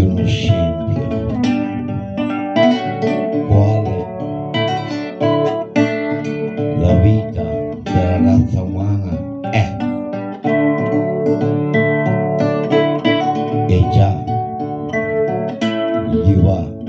di uno scempio. Quale la vita della razza umana è. E già gli va.